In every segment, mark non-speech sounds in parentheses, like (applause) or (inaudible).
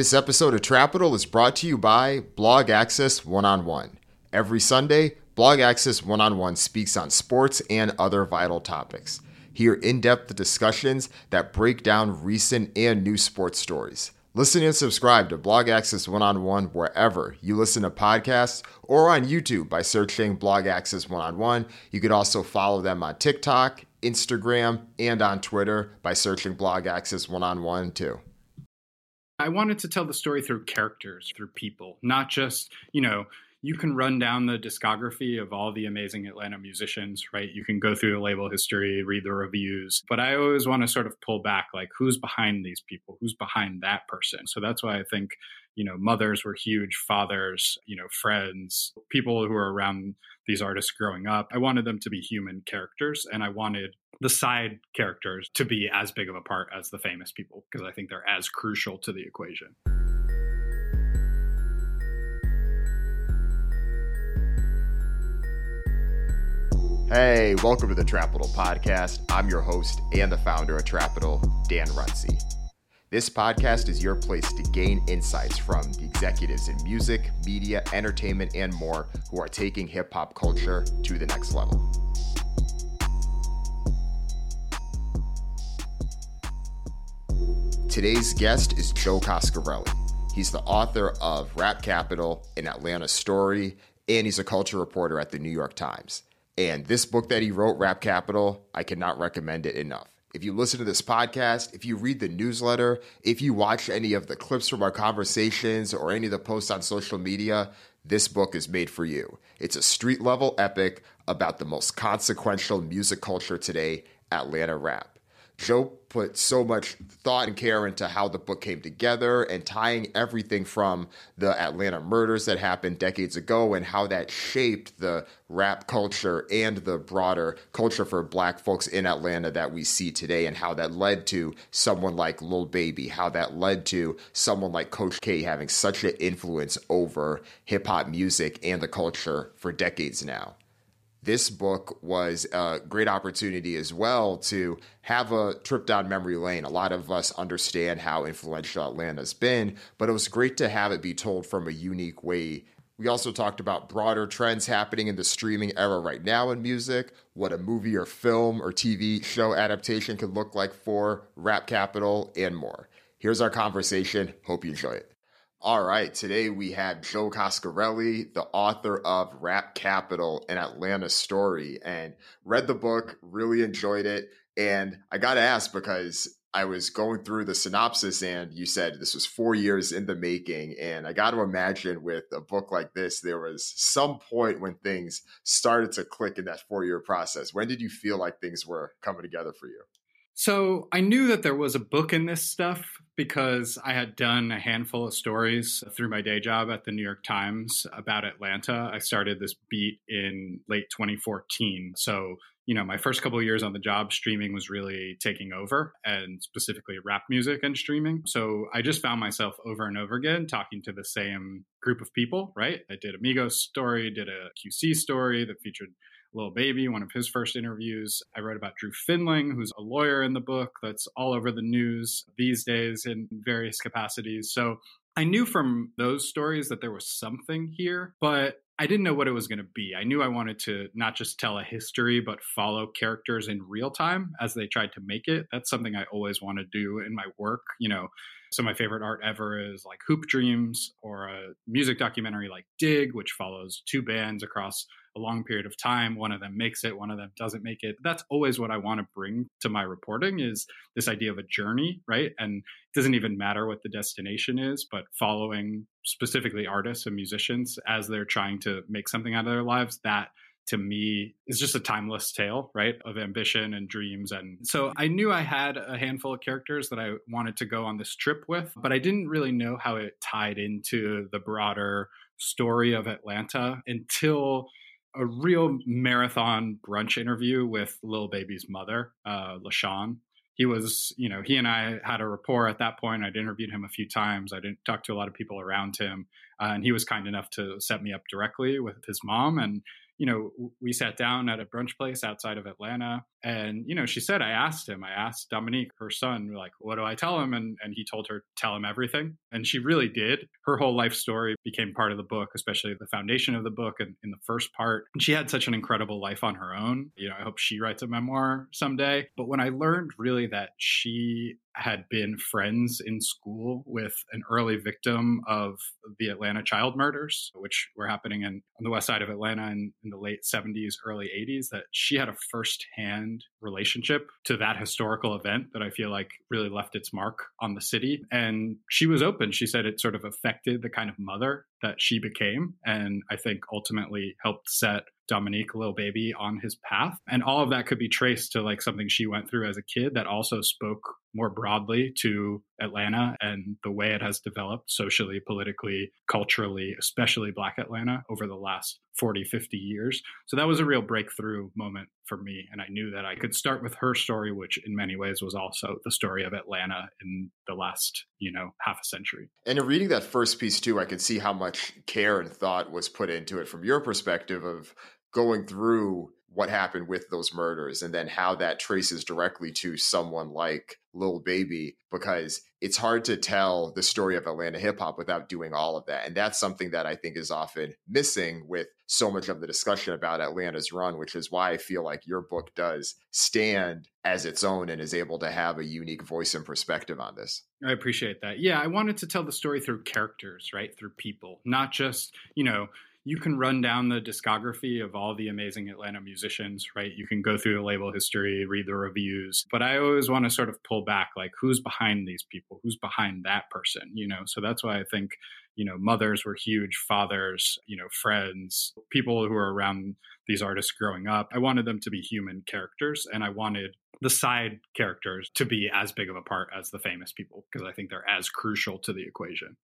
This episode of Trapital is brought to you by Blog Access One on One. Every Sunday, Blog Access One on One speaks on sports and other vital topics. Hear in depth discussions that break down recent and new sports stories. Listen and subscribe to Blog Access One on One wherever you listen to podcasts or on YouTube by searching Blog Access One on One. You could also follow them on TikTok, Instagram, and on Twitter by searching Blog Access One on One too. I wanted to tell the story through characters, through people, not just, you know, you can run down the discography of all the amazing Atlanta musicians, right? You can go through the label history, read the reviews, but I always want to sort of pull back like who's behind these people? Who's behind that person? So that's why I think, you know, mothers were huge, fathers, you know, friends, people who were around these artists growing up. I wanted them to be human characters and I wanted the side characters to be as big of a part as the famous people because I think they're as crucial to the equation. Hey, welcome to the Trapital Podcast. I'm your host and the founder of Trapital, Dan Runcie. This podcast is your place to gain insights from the executives in music, media, entertainment, and more who are taking hip hop culture to the next level. Today's guest is Joe Coscarelli. He's the author of Rap Capital, an Atlanta story, and he's a culture reporter at the New York Times. And this book that he wrote, Rap Capital, I cannot recommend it enough. If you listen to this podcast, if you read the newsletter, if you watch any of the clips from our conversations or any of the posts on social media, this book is made for you. It's a street level epic about the most consequential music culture today, Atlanta rap. Joe put so much thought and care into how the book came together and tying everything from the Atlanta murders that happened decades ago and how that shaped the rap culture and the broader culture for black folks in Atlanta that we see today and how that led to someone like Lil Baby, how that led to someone like Coach K having such an influence over hip hop music and the culture for decades now this book was a great opportunity as well to have a trip down memory lane. A lot of us understand how influential Atlanta's been, but it was great to have it be told from a unique way. We also talked about broader trends happening in the streaming era right now in music, what a movie or film or TV show adaptation could look like for Rap Capital, and more. Here's our conversation. Hope you enjoy it. All right, today we have Joe Coscarelli, the author of Rap Capital, an Atlanta story, and read the book, really enjoyed it. And I got to ask because I was going through the synopsis and you said this was four years in the making. And I got to imagine with a book like this, there was some point when things started to click in that four year process. When did you feel like things were coming together for you? So I knew that there was a book in this stuff because I had done a handful of stories through my day job at the New York Times about Atlanta. I started this beat in late 2014. So, you know, my first couple years on the job, streaming was really taking over and specifically rap music and streaming. So I just found myself over and over again talking to the same group of people, right? I did a Migos story, did a QC story that featured Lil Baby, one of his first interviews. I wrote about Drew Findling, who's a lawyer in the book that's all over the news these days in various capacities. So I knew from those stories that there was something here, but I didn't know what it was going to be. I knew I wanted to not just tell a history, but follow characters in real time as they tried to make it. That's something I always want to do in my work. You know, some of my favorite art ever is like Hoop Dreams or a music documentary like Dig, which follows two bands across a long period of time. One of them makes it, one of them doesn't make it. That's always what I want to bring to my reporting is this idea of a journey, right? And it doesn't even matter what the destination is, but following specifically artists and musicians as they're trying to make something out of their lives, that to me is just a timeless tale, right? Of ambition and dreams. And so I knew I had a handful of characters that I wanted to go on this trip with, but I didn't really know how it tied into the broader story of Atlanta until a real marathon brunch interview with Lil Baby's mother, uh, LaShawn. He was, you know, he and I had a rapport at that point. I'd interviewed him a few times. I didn't talk to a lot of people around him, uh, and he was kind enough to set me up directly with his mom. And you know, we sat down at a brunch place outside of Atlanta. And, you know, she said, I asked him, I asked Dominique, her son, like, what do I tell him? And, and he told her, tell him everything. And she really did. Her whole life story became part of the book, especially the foundation of the book and in the first part. And she had such an incredible life on her own. You know, I hope she writes a memoir someday. But when I learned really that she had been friends in school with an early victim of the Atlanta child murders, which were happening in, on the west side of Atlanta in, in the late 70s, early 80s, that she had a firsthand relationship to that historical event that I feel like really left its mark on the city. And she was open. She said it sort of affected the kind of mother that she became. And I think ultimately helped set Dominique, Lil Baby, on his path. And all of that could be traced to like something she went through as a kid that also spoke more broadly to Atlanta and the way it has developed socially, politically, culturally, especially Black Atlanta over the last 40, 50 years. So that was a real breakthrough moment for me. And I knew that I could start with her story, which in many ways was also the story of Atlanta in the last, you know, half a century. And in reading that first piece too, I could see how much care and thought was put into it from your perspective of going through what happened with those murders and then how that traces directly to someone like Lil Baby because it's hard to tell the story of Atlanta hip hop without doing all of that. And that's something that I think is often missing with so much of the discussion about Atlanta's run, which is why I feel like your book does stand as its own and is able to have a unique voice and perspective on this. I appreciate that. Yeah, I wanted to tell the story through characters, right? Through people, not just, you know, you can run down the discography of all the amazing Atlanta musicians, right? You can go through the label history, read the reviews, but I always want to sort of pull back like who's behind these people? Who's behind that person, you know? So that's why I think, you know, mothers were huge, fathers, you know, friends, people who are around these artists growing up. I wanted them to be human characters and I wanted the side characters to be as big of a part as the famous people because I think they're as crucial to the equation.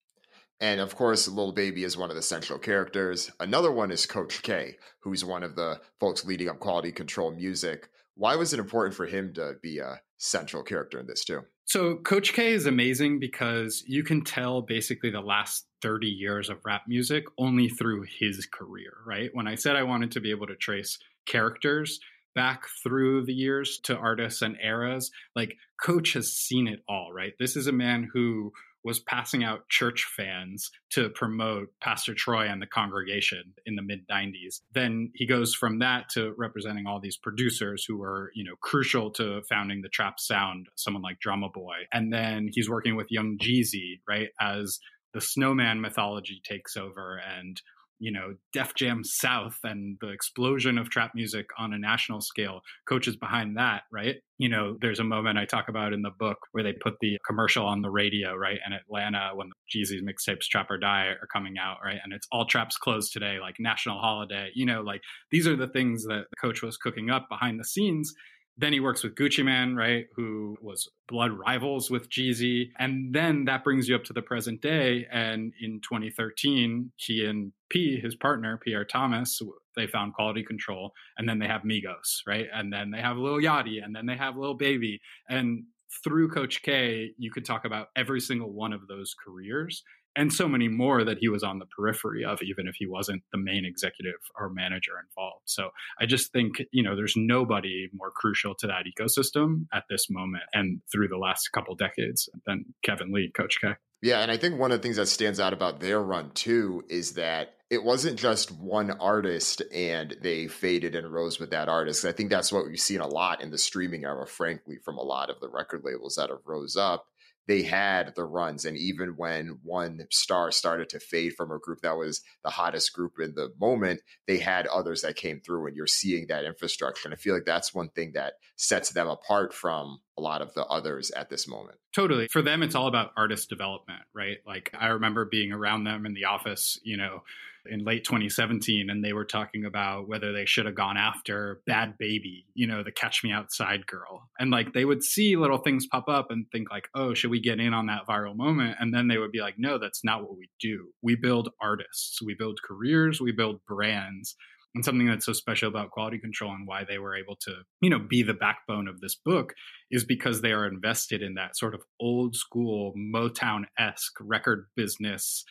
And of course, Lil Baby is one of the central characters. Another one is Coach K, who's one of the folks leading up quality control music. Why was it important for him to be a central character in this too? So, Coach K is amazing because you can tell basically the last 30 years of rap music only through his career, right? When I said I wanted to be able to trace characters, back through the years to artists and eras, like Coach has seen it all, right? This is a man who was passing out church fans to promote Pastor Troy and the congregation in the mid 90s. Then he goes from that to representing all these producers who were, you know, crucial to founding the trap sound, someone like Drumma Boy. And then he's working with Young Jeezy, right, as the snowman mythology takes over and you know, Def Jam South and the explosion of trap music on a national scale, coaches behind that, right? You know, there's a moment I talk about in the book where they put the commercial on the radio, right? In Atlanta when the Jeezy's mixtapes Trap or Die are coming out, right? And it's all traps closed today, like national holiday. You know, like these are the things that coach was cooking up behind the scenes then he works with Gucci Mane, right, who was blood rivals with Jeezy. And then that brings you up to the present day. And in 2013, he and P, his partner, Pierre Thomas, they found quality control. And then they have Migos, right? And then they have Lil Yachty, and then they have Lil Baby. And through Coach K, you could talk about every single one of those careers and so many more that he was on the periphery of, even if he wasn't the main executive or manager involved. So I just think, you know, there's nobody more crucial to that ecosystem at this moment and through the last couple decades than Kevin Lee, Coach K. Yeah, and I think one of the things that stands out about their run too is that it wasn't just one artist and they faded and rose with that artist. I think that's what we've seen a lot in the streaming era, frankly, from a lot of the record labels that have rose up they had the runs. And even when one star started to fade from a group that was the hottest group in the moment, they had others that came through, and you're seeing that infrastructure. And I feel like that's one thing that sets them apart from a lot of the others at this moment. Totally. For them, it's all about artist development, right? Like I remember being around them in the office, you know, in late 2017 and they were talking about whether they should have gone after Bhad Bhabie you know the catch me outside girl and like they would see little things pop up and think like oh should we get in on that viral moment and then they would be like no that's not what we do we build artists we build careers we build brands and something that's so special about quality control and why they were able to you know be the backbone of this book is because they are invested in that sort of old school motown-esque record business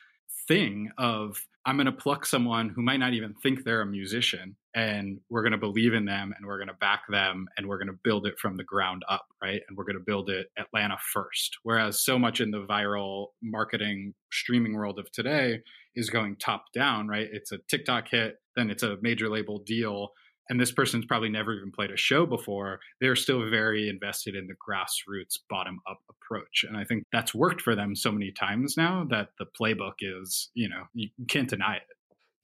thing of I'm going to pluck someone who might not even think they're a musician and we're going to believe in them and we're going to back them and we're going to build it from the ground up, right? And we're going to build it Atlanta first. Whereas so much in the viral marketing streaming world of today is going top down, right? It's a TikTok hit, then it's a major label deal. And this person's probably never even played a show before. They're still very invested in the grassroots bottom up approach. And I think that's worked for them so many times now that the playbook is, you know, you can't deny it.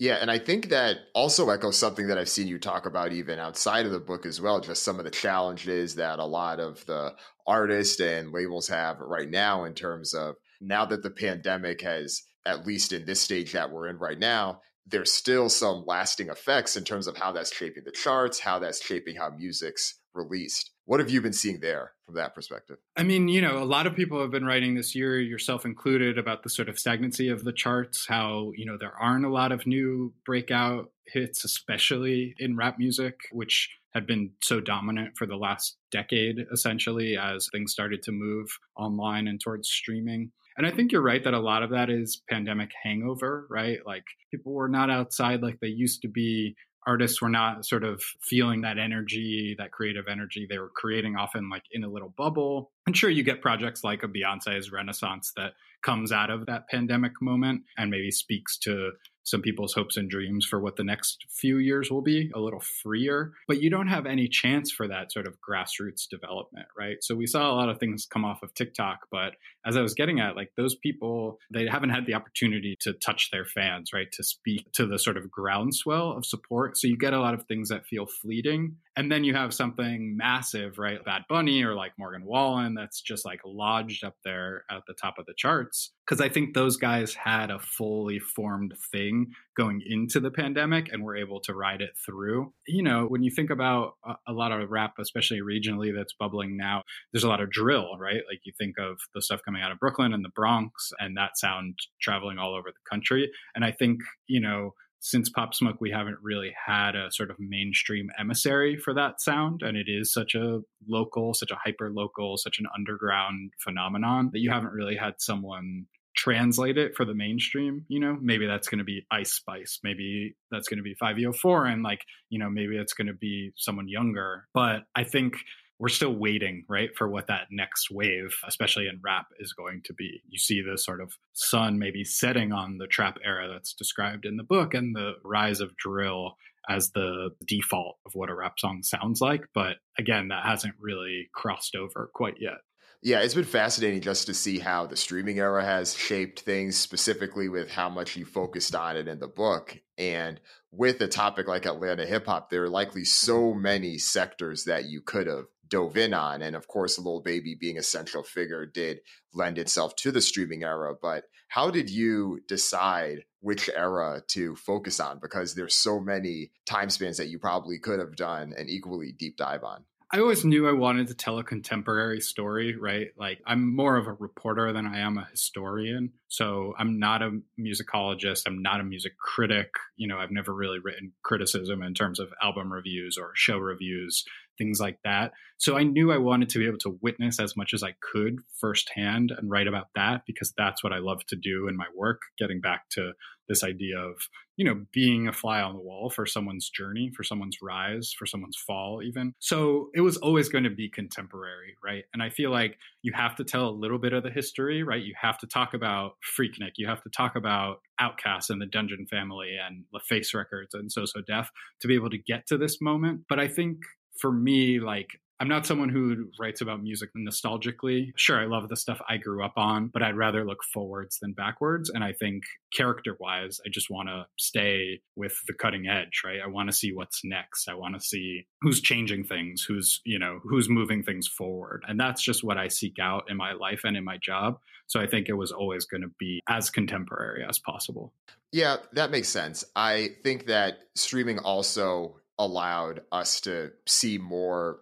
Yeah, and I think that also echoes something that I've seen you talk about even outside of the book as well, just some of the challenges that a lot of the artists and labels have right now in terms of now that the pandemic has, at least in this stage that we're in right now, there's still some lasting effects in terms of how that's shaping the charts, how that's shaping how music's released. What have you been seeing there from that perspective? I mean, you know, a lot of people have been writing this year, yourself included, about the sort of stagnancy of the charts, how, you know, there aren't a lot of new breakout hits, especially in rap music, which had been so dominant for the last decade, essentially, as things started to move online and towards streaming. And I think you're right that a lot of that is pandemic hangover, right? Like people were not outside like they used to be artists were not sort of feeling that energy, that creative energy. They were creating often like in a little bubble. And sure, you get projects like a Beyonce's Renaissance that comes out of that pandemic moment and maybe speaks to some people's hopes and dreams for what the next few years will be a little freer. But you don't have any chance for that sort of grassroots development right? So we saw a lot of things come off of tiktok but as i was getting at like those people they haven't had the opportunity to touch their fans right? To speak to the sort of groundswell of support. So you get a lot of things that feel fleeting. And then you have something massive right? Bad bunny or like morgan wallen that's just like lodged up there at the top of the charts because I think those guys had a fully formed thing going into the pandemic and were able to ride it through. You know, when you think about a, lot of rap, especially regionally, that's bubbling now, there's a lot of drill, right? Like you think of the stuff coming out of Brooklyn and the Bronx and that sound traveling all over the country. And I think, you know, since Pop Smoke, we haven't really had a sort of mainstream emissary for that sound. And it is such a local, such a hyper local, such an underground phenomenon that you haven't really had someone translate it for the mainstream you know? Maybe that's going to be ice spice. Maybe that's going to be 504 and like you know maybe it's going to be someone younger. But i think we're still waiting right for what that next wave especially in rap is going to be. You see the sort of sun maybe setting on the trap era that's described in the book and the rise of drill as the default of what a rap song sounds like. But again that hasn't really crossed over quite yet yeah, it's been fascinating just to see how the streaming era has shaped things, specifically with how much you focused on it in the book. And with a topic like Atlanta hip hop, there are likely so many sectors that you could have dove in on. And of course, Lil Baby being a central figure did lend itself to the streaming era. But how did you decide which era to focus on? Because there's so many time spans that you probably could have done an equally deep dive on. I always knew I wanted to tell a contemporary story, right? Like I'm more of a reporter than I am a historian. So I'm not a musicologist. I'm not a music critic. You know, I've never really written criticism in terms of album reviews or show reviews, things like that. So I knew I wanted to be able to witness as much as I could firsthand and write about that because that's what I love to do in my work, getting back to this idea of you know being a fly on the wall for someone's journey for someone's rise for someone's fall even. So it was always going to be contemporary right? And i feel like you have to tell a little bit of the history right? You have to talk about freaknik. You have to talk about OutKast and the dungeon family and LaFace records and so so def to be able to get to this moment. But i think for me like I'm not someone who writes about music nostalgically. Sure, I love the stuff I grew up on, but I'd rather look forwards than backwards. And I think character wise, I just want to stay with the cutting edge, right? I want to see what's next. I want to see who's changing things, who's, you know, who's moving things forward. And that's just what I seek out in my life and in my job. So I think it was always going to be as contemporary as possible. Yeah, that makes sense. I think that streaming also allowed us to see more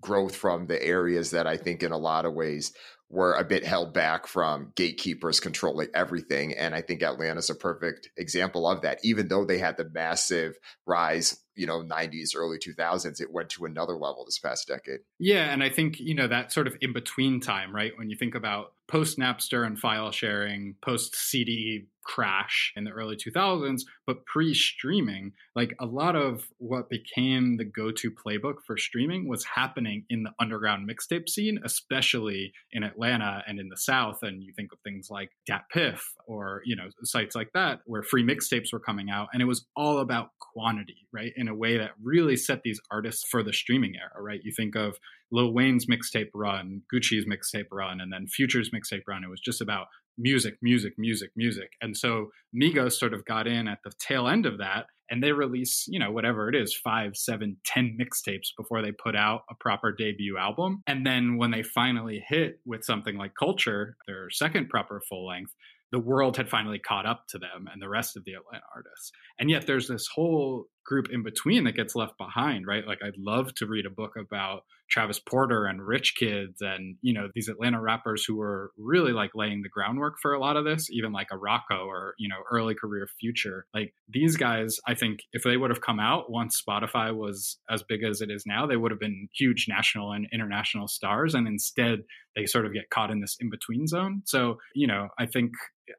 growth from the areas that I think in a lot of ways were a bit held back from gatekeepers controlling everything. And I think Atlanta's a perfect example of that. Even though they had the massive rise, you know, 90s, early 2000s, it went to another level this past decade. Yeah. And I think, you know, that sort of in between time, right? When you think about post Napster and file sharing, post CD crash in the early 2000s, but pre streaming, like a lot of what became the go to playbook for streaming was happening in the underground mixtape scene, especially in Atlanta and in the South. And you think of things like DatPiff or, you know, sites like that where free mixtapes were coming out. And it was all about quantity, right? In a way that really set these artists for the streaming era, right? You think of Lil Wayne's mixtape run, Gucci's mixtape run, and then Future's mixtape run. It was just about music, music, music, music. And so Migos sort of got in at the tail end of that and they release, you know, whatever it is, five, seven, ten mixtapes before they put out a proper debut album. And then when they finally hit with something like Culture, their second proper full length, the world had finally caught up to them and the rest of the Atlanta artists. And yet there's this whole group in between that gets left behind, right? Like I'd love to read a book about Travis Porter and Rich Kidz and, you know, these Atlanta rappers who were really like laying the groundwork for a lot of this, even like a Rocko or, you know, early career future. Like these guys, I think if they would have come out once Spotify was as big as it is now, they would have been huge national and international stars. And instead they sort of get caught in this in between zone. So, you know, I think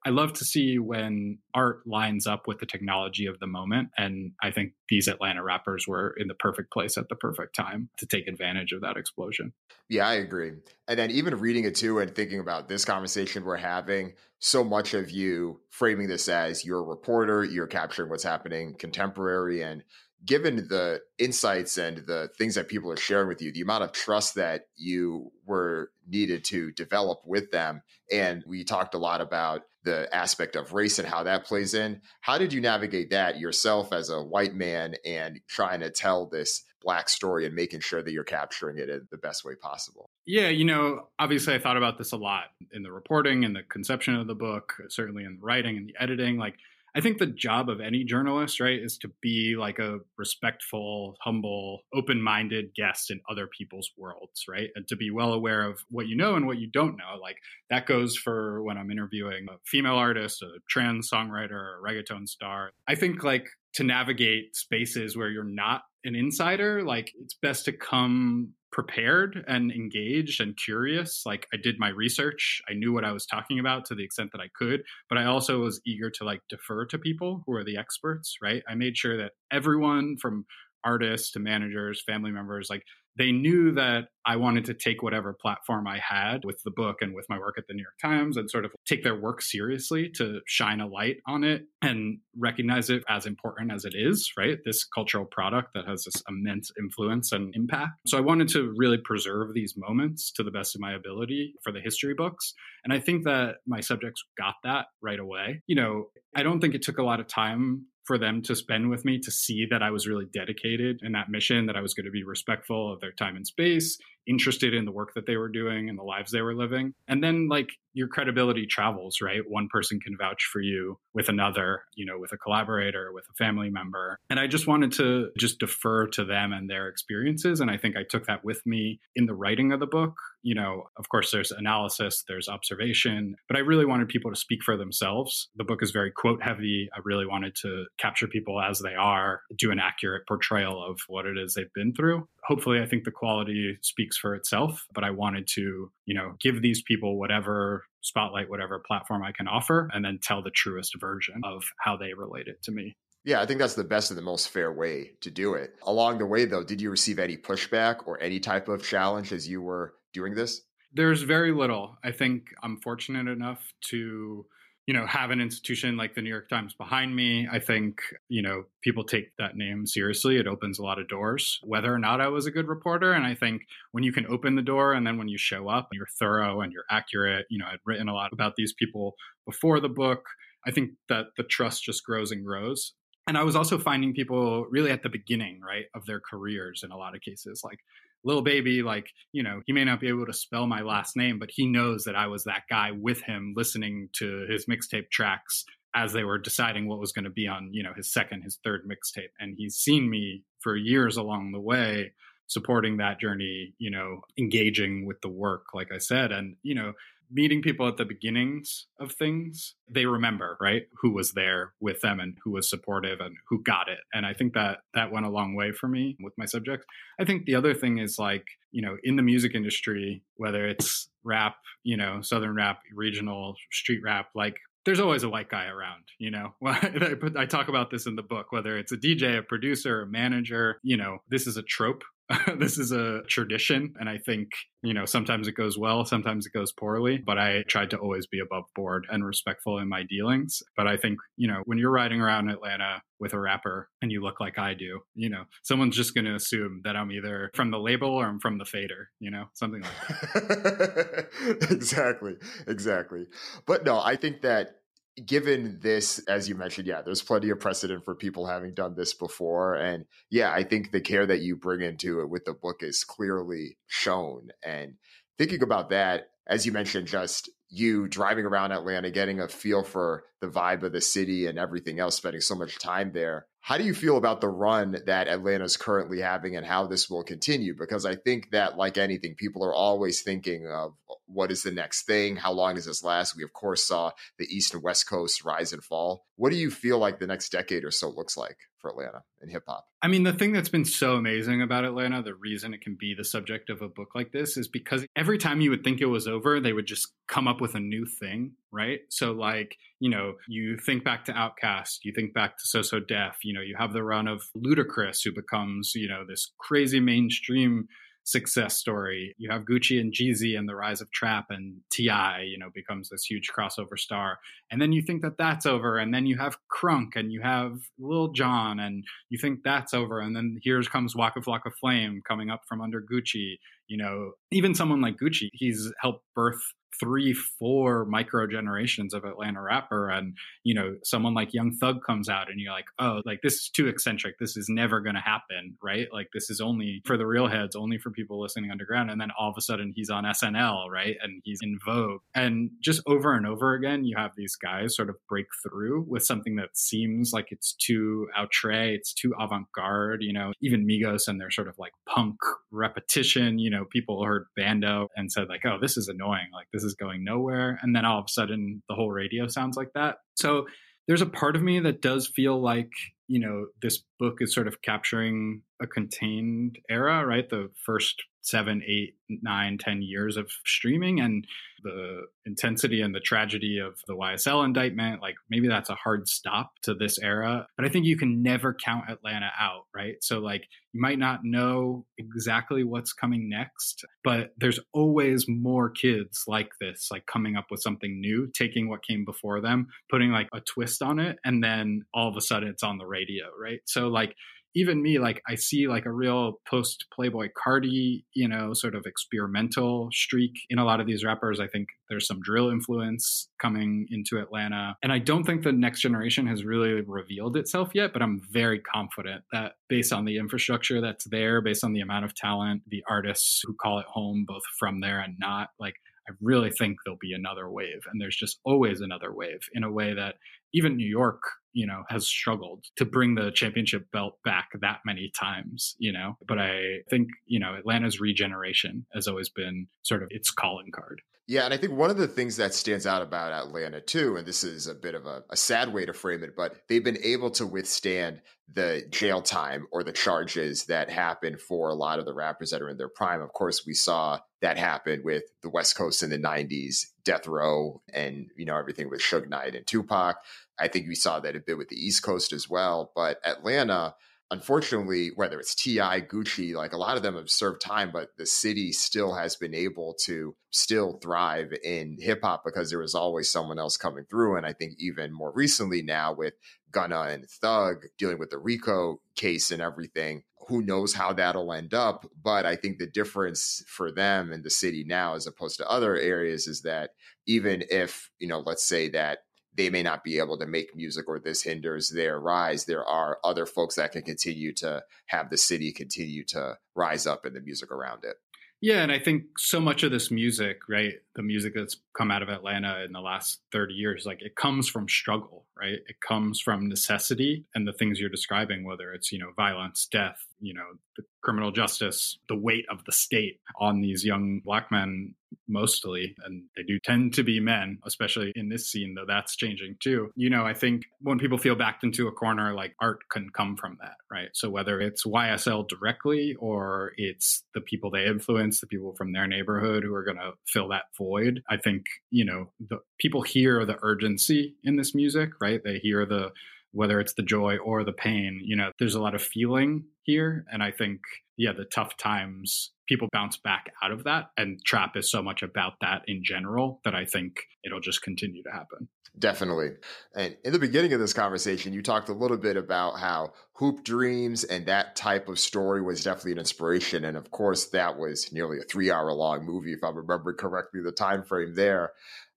I love to see when art lines up with the technology of the moment. And I think these Atlanta rappers were in the perfect place at the perfect time to take advantage of that explosion. Yeah, I agree. And then even reading it too and thinking about this conversation we're having, so much of you framing this as you're a reporter, you're capturing what's happening contemporary and given the insights and the things that people are sharing with you, the amount of trust that you were needed to develop with them. And we talked a lot about the aspect of race and how that plays in. How did you navigate that yourself as a white man and trying to tell this black story and making sure that you're capturing it in the best way possible? Yeah, you know, obviously I thought about this a lot in the reporting and the conception of the book, certainly in the writing and the editing. Like, I think the job of any journalist, right, is to be like a respectful, humble, open minded guest in other people's worlds, right? And to be well aware of what you know and what you don't know. Like that goes for when I'm interviewing a female artist, a trans songwriter, a reggaeton star. I think like to navigate spaces where you're not an insider, like it's best to come prepared and engaged and curious. Like I did my research, I knew what I was talking about to the extent that I could, but I also was eager to like defer to people who are the experts, right? I made sure that everyone from artists to managers, family members, like they knew that I wanted to take whatever platform I had with the book and with my work at the New York Times and sort of take their work seriously to shine a light on it and recognize it as important as it is, right? This cultural product that has this immense influence and impact. So I wanted to really preserve these moments to the best of my ability for the history books. And I think that my subjects got that right away. You know, I don't think it took a lot of time for them to spend with me to see that I was really dedicated in that mission, that I was going to be respectful of their time and space, interested in the work that they were doing and the lives they were living. And then like your credibility travels, right? One person can vouch for you with another, you know, with a collaborator, with a family member. And I just wanted to just defer to them and their experiences. And I think I took that with me in the writing of the book. You know, of course, there's analysis, there's observation, but I really wanted people to speak for themselves. The book is very quote heavy. I really wanted to capture people as they are, do an accurate portrayal of what it is they've been through. Hopefully, I think the quality speaks for itself, but I wanted to, you know, give these people whatever spotlight, whatever platform I can offer, and then tell the truest version of how they relate it to me. Yeah, I think that's the best and the most fair way to do it. Along the way, though, did you receive any pushback or any type of challenge as you were doing this? There's very little. I think I'm fortunate enough to you know, have an institution like the New York Times behind me, I think, you know, people take that name seriously. It opens a lot of doors, whether or not I was a good reporter. And I think when you can open the door and then when you show up, you're thorough and you're accurate. You know, I'd written a lot about these people before the book. I think that the trust just grows and grows. And I was also finding people really at the beginning, right, of their careers in a lot of cases. Like Lil Baby, like, you know, he may not be able to spell my last name, but he knows that I was that guy with him listening to his mixtape tracks as they were deciding what was going to be on, you know, his second, his third mixtape. And he's seen me for years along the way supporting that journey, you know, engaging with the work, like I said. And, you know, meeting people at the beginnings of things, they remember, right? Who was there with them and who was supportive and who got it. And I think that that went a long way for me with my subjects. I think the other thing is like, you know, in the music industry, whether it's rap, you know, southern rap, regional, street rap, like there's always a white guy around, you know. (laughs) I, talk about this in the book, whether it's a DJ, a producer, a manager, you know, this is a trope (laughs) this is a tradition and i think you know sometimes it goes well sometimes it goes poorly but i tried to always be above board and respectful in my dealings. But i think you know when you're riding around atlanta with a rapper and you look like i do you know someone's just going to assume that i'm either from the label or i'm from the fader you know something like that. (laughs) Exactly exactly. But no i think that given this, as you mentioned, yeah, there's plenty of precedent for people having done this before. And yeah, I think the care that you bring into it with the book is clearly shown. And thinking about that, as you mentioned, just you driving around Atlanta, getting a feel for the vibe of the city and everything else, spending so much time there. How do you feel about the run that Atlanta is currently having and how this will continue? Because I think that, like anything, people are always thinking of uh, what is the next thing? How long does this last? We, of course, saw the East and West Coast rise and fall. What do you feel like the next decade or so looks like for Atlanta and hip hop? I mean, the thing that's been so amazing about Atlanta, the reason it can be the subject of a book like this is because every time you would think it was over, they would just come up with a new thing, right? So, like, you know, you think back to OutKast, you think back to So So Def, you know, you have the run of Ludacris, who becomes, you know, this crazy mainstream success story. You have Gucci and Jeezy and the rise of trap and T.I., you know, becomes this huge crossover star. And then you think that that's over. And then you have Crunk and you have Lil Jon and you think that's over. And then here comes Waka Flocka Flame coming up from under Gucci. You know, even someone like Gucci, he's helped birth three, four micro generations of Atlanta rapper. And, you know, someone like Young Thug comes out and you're like, oh, like this is too eccentric. This is never going to happen, right? Like this is only for the real heads, only for people listening underground. And then all of a sudden he's on SNL, right? And he's in vogue. And just over and over again, you have these guys sort of break through with something that seems like it's too outre, it's too avant garde, you know, even Migos and their sort of like punk repetition, you know, people heard Bando and said like, oh, this is annoying. Like this is going nowhere. And then all of a sudden the whole radio sounds like that. So there's a part of me that does feel like, you know, this book is sort of capturing a contained era, right? The first seven, eight, nine, ten years of streaming and the intensity and the tragedy of the YSL indictment. Like maybe that's a hard stop to this era, but I think you can never count Atlanta out, right? So like you might not know exactly what's coming next, but there's always more kids like this, like coming up with something new, taking what came before them, putting like a twist on it, and then all of a sudden it's on the radio, right? So like even me, like I see like a real post Playboy Carti, you know, sort of experimental streak in a lot of these rappers. I think there's some drill influence coming into Atlanta. And I don't think the next generation has really revealed itself yet, but I'm very confident that based on the infrastructure that's there, based on the amount of talent, the artists who call it home, both from there and not, like I really think there'll be another wave. And there's just always another wave in a way that even New York, you know, has struggled to bring the championship belt back that many times, you know. But I think, you know, Atlanta's regeneration has always been sort of its calling card. Yeah, and I think one of the things that stands out about Atlanta too, and this is a bit of a, a, sad way to frame it, but they've been able to withstand the jail time or the charges that happen for a lot of the rappers that are in their prime. Of course, we saw that happen with the West Coast in the 90s, Death Row, and you know everything with Suge Knight and Tupac. I think we saw that a bit with the East Coast as well. But Atlanta, unfortunately, whether it's T.I., Gucci, like a lot of them have served time, but the city still has been able to still thrive in hip hop because there was always someone else coming through. And I think even more recently now with Gunna and Thug dealing with the RICO case and everything, who knows how that'll end up. But I think the difference for them in the city now, as opposed to other areas, is that even if, you know, let's say that they may not be able to make music or this hinders their rise, there are other folks that can continue to have the city continue to rise up in the music around it. Yeah, and I think so much of this music, right, the music that's come out of Atlanta in the last 30 years, like it comes from struggle, right? It comes from necessity and the things you're describing, whether it's, you know, violence, death, you know, the criminal justice, the weight of the state on these young black men mostly. And they do tend to be men, especially in this scene, though that's changing too. You know, I think when people feel backed into a corner, like art can come from that, right? So whether it's YSL directly or it's the people they influence, the people from their neighborhood who are going to fill that void, I think you know, the people hear the urgency in this music, right? They hear the whether it's the joy or the pain, you know, there's a lot of feeling here. And I think, yeah, the tough times, people bounce back out of that. And trap is so much about that in general that I think it'll just continue to happen. Definitely. And in the beginning of this conversation, you talked a little bit about how Hoop Dreams and that type of story was definitely an inspiration. And of course, that was nearly a three hour long movie, if I remember correctly, the time frame there.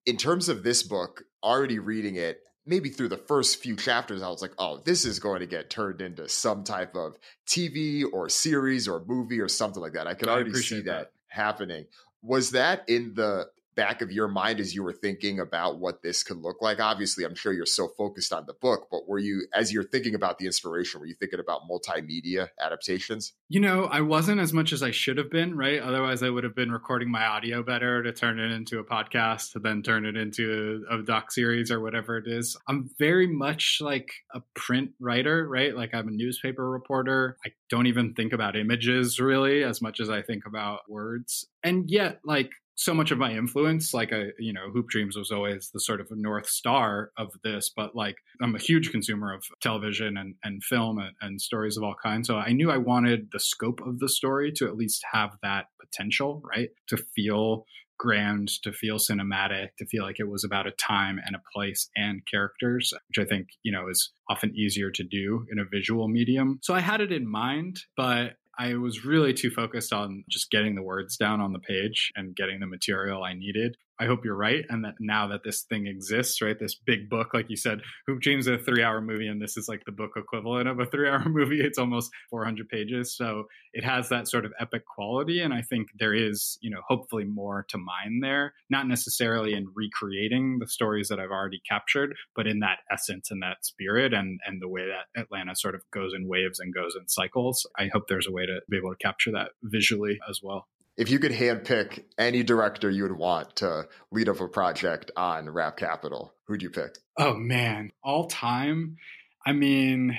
In terms of this book, already reading it, maybe through the first few chapters, I was like, oh, this is going to get turned into some type of TV or series or movie or something like that. I could already see that, that happening. Was that in the back of your mind as you were thinking about what this could look like? Obviously, I'm sure you're so focused on the book, but were you, as you're thinking about the inspiration, were you thinking about multimedia adaptations? You know, I wasn't as much as I should have been, right? Otherwise, I would have been recording my audio better to turn it into a podcast, to then turn it into a, a doc series or whatever it is. I'm very much like a print writer, right? Like I'm a newspaper reporter. I don't even think about images really as much as I think about words. And yet, like, so much of my influence like i you know hoop dreams was always the sort of north star of this but like i'm a huge consumer of television and, and film and, and stories of all kinds so i knew i wanted the scope of the story to at least have that potential right? To feel grand to feel cinematic to feel like it was about a time and a place and characters which i think you know is often easier to do in a visual medium. So i had it in mind but I was really too focused on just getting the words down on the page and getting the material I needed I hope you're right. And that now that this thing exists, right? This big book, like you said, Hoop Dreams is a three hour movie, and this is like the book equivalent of a three hour (laughs) movie. It's almost 400 pages. So it has that sort of epic quality. And I think there is, you know, hopefully more to mine there, not necessarily in recreating the stories that I've already captured, but in that essence and that spirit and, and the way that Atlanta sort of goes in waves and goes in cycles. I hope there's a way to be able to capture that visually as well if you could handpick any director you would want to lead up a project on Rap Capital, who'd you pick? Oh man, all time. I mean,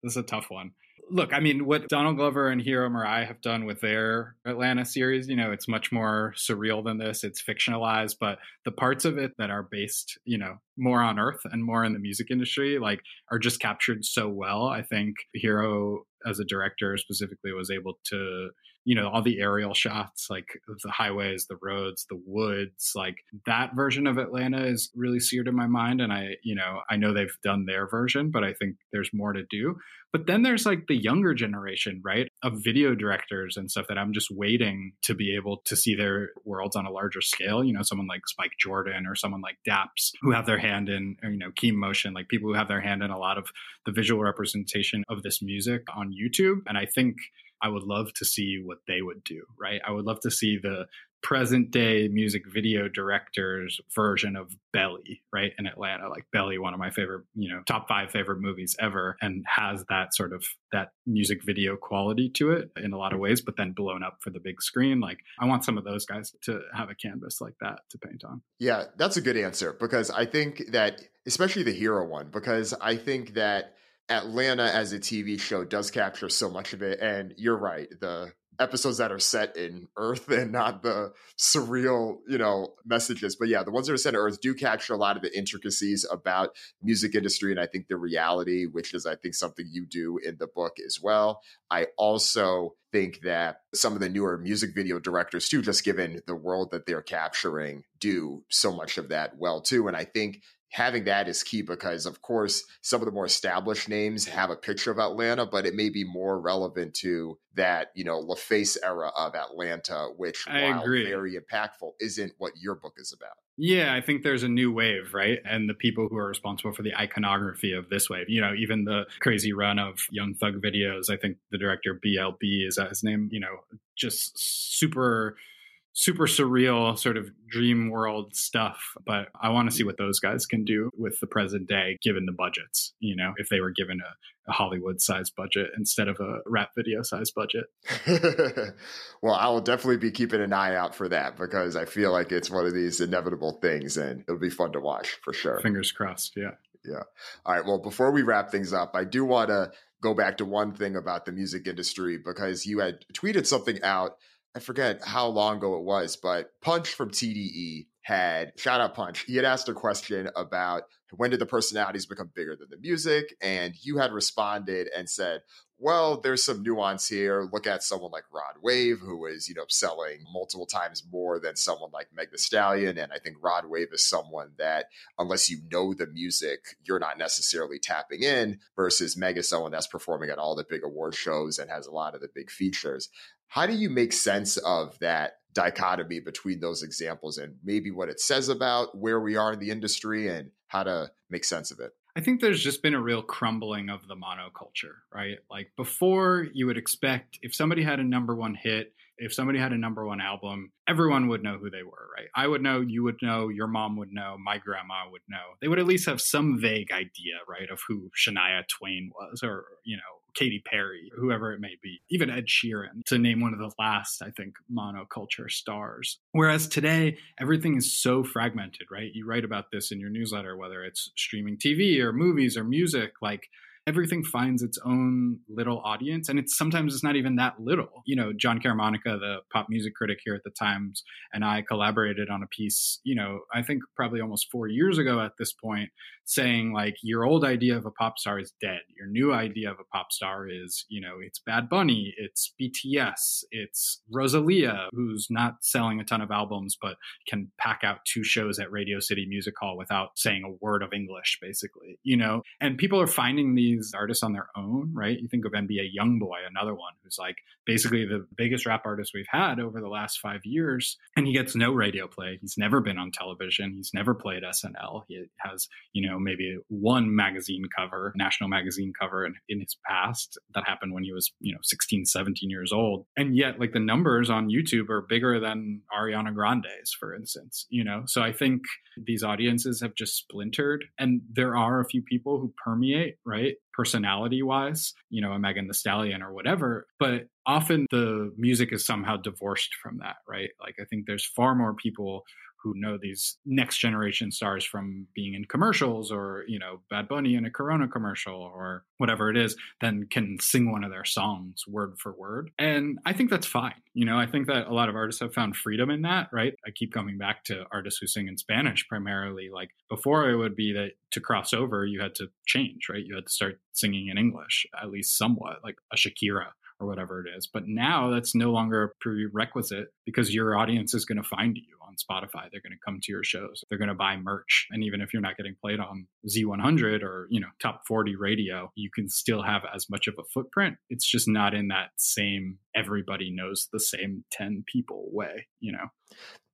this is a tough one. Look, I mean, what Donald Glover and Hiro Murai have done with their Atlanta series, you know, it's much more surreal than this. It's fictionalized, but the parts of it that are based, you know, more on Earth and more in the music industry, like, are just captured so well. I think Hiro, as a director specifically, was able to you know all the aerial shots like the highways the roads the woods like that version of atlanta is really seared in my mind and i you know i know they've done their version but i think there's more to do. But then there's like the younger generation right of video directors and stuff that i'm just waiting to be able to see their worlds on a larger scale you know someone like spike jordan or someone like daps who have their hand in you know key motion like people who have their hand in a lot of the visual representation of this music on youtube. And i think I would love to see what they would do, right? I would love to see the present day music video directors version of Belly, right? In Atlanta, like Belly, one of my favorite, you know, top five favorite movies ever, and has that sort of that music video quality to it in a lot of ways, but then blown up for the big screen. Like, I want some of those guys to have a canvas like that to paint on. Yeah, that's a good answer because I think that, especially the Hiro one, because I think that Atlanta as a TV show does capture so much of it. And you're right. The episodes that are set in Earth (laughs) and not the surreal, you know, messages. But yeah, the ones that are set in Earth do capture a lot of the intricacies about music industry and I think the reality, which is I think something you do in the book as well. I also think that some of the newer music video directors too, just given the world that they're capturing, do so much of that well too. And I think having that is key because of course some of the more established names have a picture of Atlanta, but it may be more relevant to that, you know, LaFace era of Atlanta, which I while agree. very impactful, isn't what your book is about. Yeah, I think there's a new wave, right? And the people who are responsible for the iconography of this wave, you know, even the crazy run of Young Thug videos. I think the director BLB is that his name, you know, just super super surreal sort of dream world stuff but i want to see what those guys can do with the present day given the budgets you know if they were given a, a hollywood sized budget instead of a rap video sized budget. (laughs) Well i will definitely be keeping an eye out for that because i feel like it's one of these inevitable things and it'll be fun to watch for sure. Fingers crossed yeah. Yeah. All right well before we wrap things up i do want to go back to one thing about the music industry because you had tweeted something out I forget how long ago it was, but Punch from TDE had shout out Punch. He had asked a question about when did the personalities become bigger than the music, and you had responded and said, well, there's some nuance here. Look at someone like Rod Wave, who is, you know, selling multiple times more than someone like Meg the Stallion. And I think Rod Wave is someone that, unless you know the music, you're not necessarily tapping in, versus Meg is someone that's performing at all the big award shows and has a lot of the big features. How do you make sense of that dichotomy between those examples and maybe what it says about where we are in the industry and how to make sense of it? I think there's just been a real crumbling of the monoculture, right? Like before, you would expect if somebody had a number one hit, if somebody had a number one album, everyone would know who they were, right? I would know, you would know, your mom would know, my grandma would know. They would at least have some vague idea, right, of who Shania Twain was or, you know, Katy Perry, whoever it may be, even Ed Sheeran, to name one of the last, I think, monoculture stars. Whereas today, everything is so fragmented, right? You write about this in your newsletter, whether it's streaming TV or movies or music, like everything finds its own little audience and it's sometimes it's not even that little. You know Jon Caramanica, the pop music critic here at the times and i collaborated on a piece you know i think probably almost four years ago at this point saying like your old idea of a pop star is dead. Your new idea of a pop star is you know it's bad bunny it's bts it's rosalia who's not selling a ton of albums but can pack out two shows at radio city music hall without saying a word of english basically you know? And people are finding these these artists on their own, right? You think of NBA Youngboy, another one who's like basically the biggest rap artist we've had over the last five years, and he gets no radio play. He's never been on television. He's never played SNL. He has, you know, maybe one magazine cover, national magazine cover in, in his past that happened when he was, you know, 16, 17 years old. And yet, like the numbers on YouTube are bigger than Ariana Grande's, for instance, you know? So I think these audiences have just splintered and there are a few people who permeate, right? Personality wise, you know, a Megan Thee Stallion or whatever. But often the music is somehow divorced from that, right? Like I think there's far more people who know these next generation stars from being in commercials or you know bad bunny in a corona commercial or whatever it is then can sing one of their songs word for word. And i think that's fine. You know i think that a lot of artists have found freedom in that right? I keep coming back to artists who sing in spanish primarily. Like before it would be that to cross over you had to change right? You had to start singing in english at least somewhat like a shakira or whatever it is. But now that's no longer a prerequisite because your audience is going to find you on Spotify. They're going to come to your shows. They're going to buy merch. And even if you're not getting played on Z100 or, you know, top 40 radio, you can still have as much of a footprint. It's just not in that same everybody knows the same 10 people way, you know.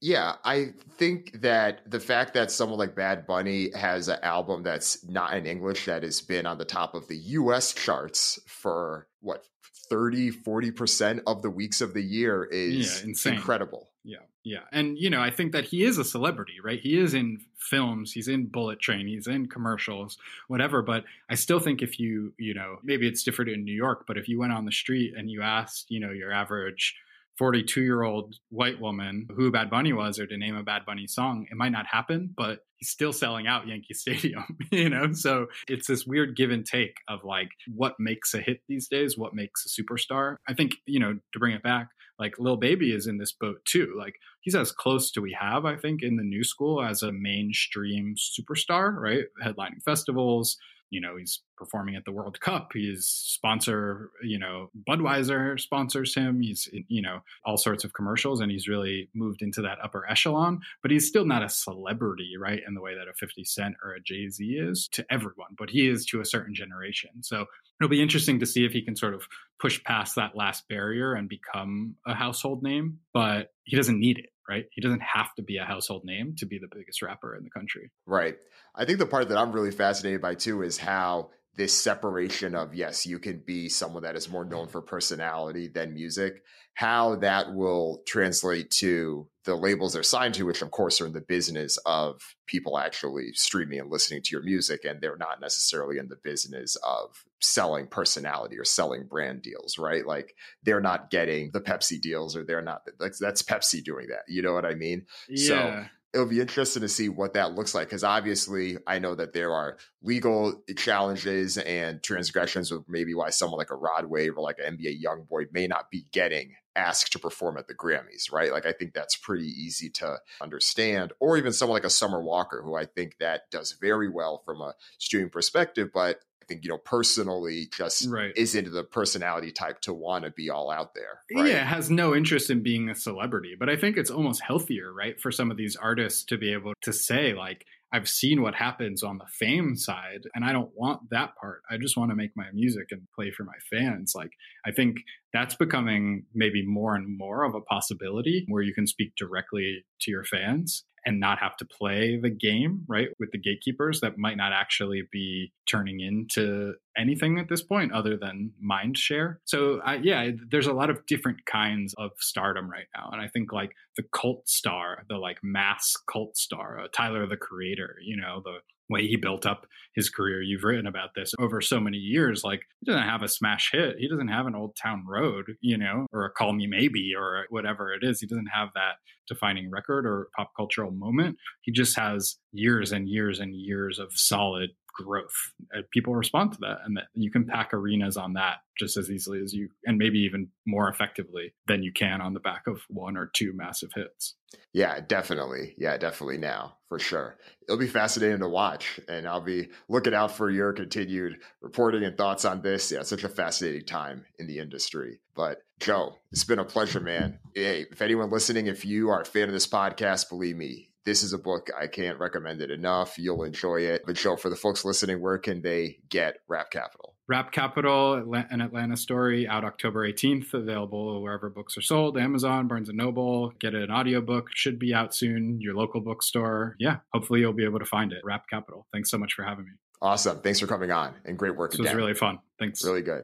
Yeah, I think that the fact that someone like Bad Bunny has an album that's not in English that has been on the top of the US charts for what 30 40% of the weeks of the year is yeah, incredible. Yeah yeah and you know i think that he is a celebrity right? He is in films he's in bullet train he's in commercials whatever but i still think if you you know maybe it's different in new york but if you went on the street and you asked you know your average 42 year old white woman who Bad Bunny was or to name a Bad Bunny song, it might not happen, but still selling out Yankee Stadium, (laughs) you know? So it's this weird give and take of like what makes a hit these days, what makes a superstar. I think, you know, to bring it back, like Lil Baby is in this boat too. Like he's as close to we have, I think, in the new school as a mainstream superstar, right? Headlining festivals, you know he's performing at the World Cup. He's sponsor, you know, Budweiser sponsors him. He's you know all sorts of commercials, and he's really moved into that upper echelon. But he's still not a celebrity, right, in the way that a Fifty Cent or a Jay Z is to everyone. But he is to a certain generation. So it'll be interesting to see if he can sort of push past that last barrier and become a household name. But he doesn't need it right? He doesn't have to be a household name to be the biggest rapper in the country. Right. I think the part that I'm really fascinated by too is how this separation of yes, you can be someone that is more known for personality than music, how that will translate to the labels they're signed to, which of course are in the business of people actually streaming and listening to your music, and they're not necessarily in the business of selling personality or selling brand deals, right? Like they're not getting the Pepsi deals, or they're not like that's Pepsi doing that. You know what I mean? Yeah. So it'll be interesting to see what that looks like because obviously I know that there are legal challenges and transgressions of maybe why someone like a Rod Wave or like an NBA Youngboy may not be getting asked to perform at the Grammys, right? Like I think that's pretty easy to understand. Or even someone like a Summer Walker, who I think that does very well from a streaming perspective, but think, you know, personally just right. isn't the personality type to want to be all out there. Right? Yeah, has no interest in being a celebrity. But I think it's almost healthier, right, for some of these artists to be able to say, like, I've seen what happens on the fame side, and I don't want that part. I just want to make my music and play for my fans. Like, I think that's becoming maybe more and more of a possibility where you can speak directly to your fans and not have to play the game, right, with the gatekeepers that might not actually be turning into anything at this point other than mind share. So, uh, yeah, there's a lot of different kinds of stardom right now. And I think like the cult star, the like mass cult star, uh, Tyler the Creator, you know, the way he built up his career. You've written about this over so many years. Like he doesn't have a smash hit. He doesn't have an old town road, you know, or a call me maybe or whatever it is. He doesn't have that defining record or pop cultural moment. He just has years and years and years of solid growth. Uh, people respond to that, and that you can pack arenas on that just as easily as you, and maybe even more effectively than you can on the back of one or two massive hits. Yeah, definitely. Yeah, definitely now for sure. It'll be fascinating to watch, and I'll be looking out for your continued reporting and thoughts on this. Yeah, such a fascinating time in the industry. But Joe, it's been a pleasure, man. Hey, if anyone listening, if you are a fan of this podcast, believe me, this is a book I can't recommend it enough. You'll enjoy it. But Joe, for the folks listening, where can they get Rap Capital? Rap Capital, an Atlanta story, out October 18th, available wherever books are sold, Amazon, Barnes & Noble. Get an audiobook, should be out soon, your local bookstore. Yeah, hopefully you'll be able to find it. Rap Capital. Thanks so much for having me. Awesome. Thanks for coming on and great work This again. was really fun. Thanks. Really good.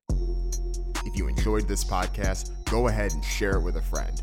If you enjoyed this podcast, go ahead and share it with a friend.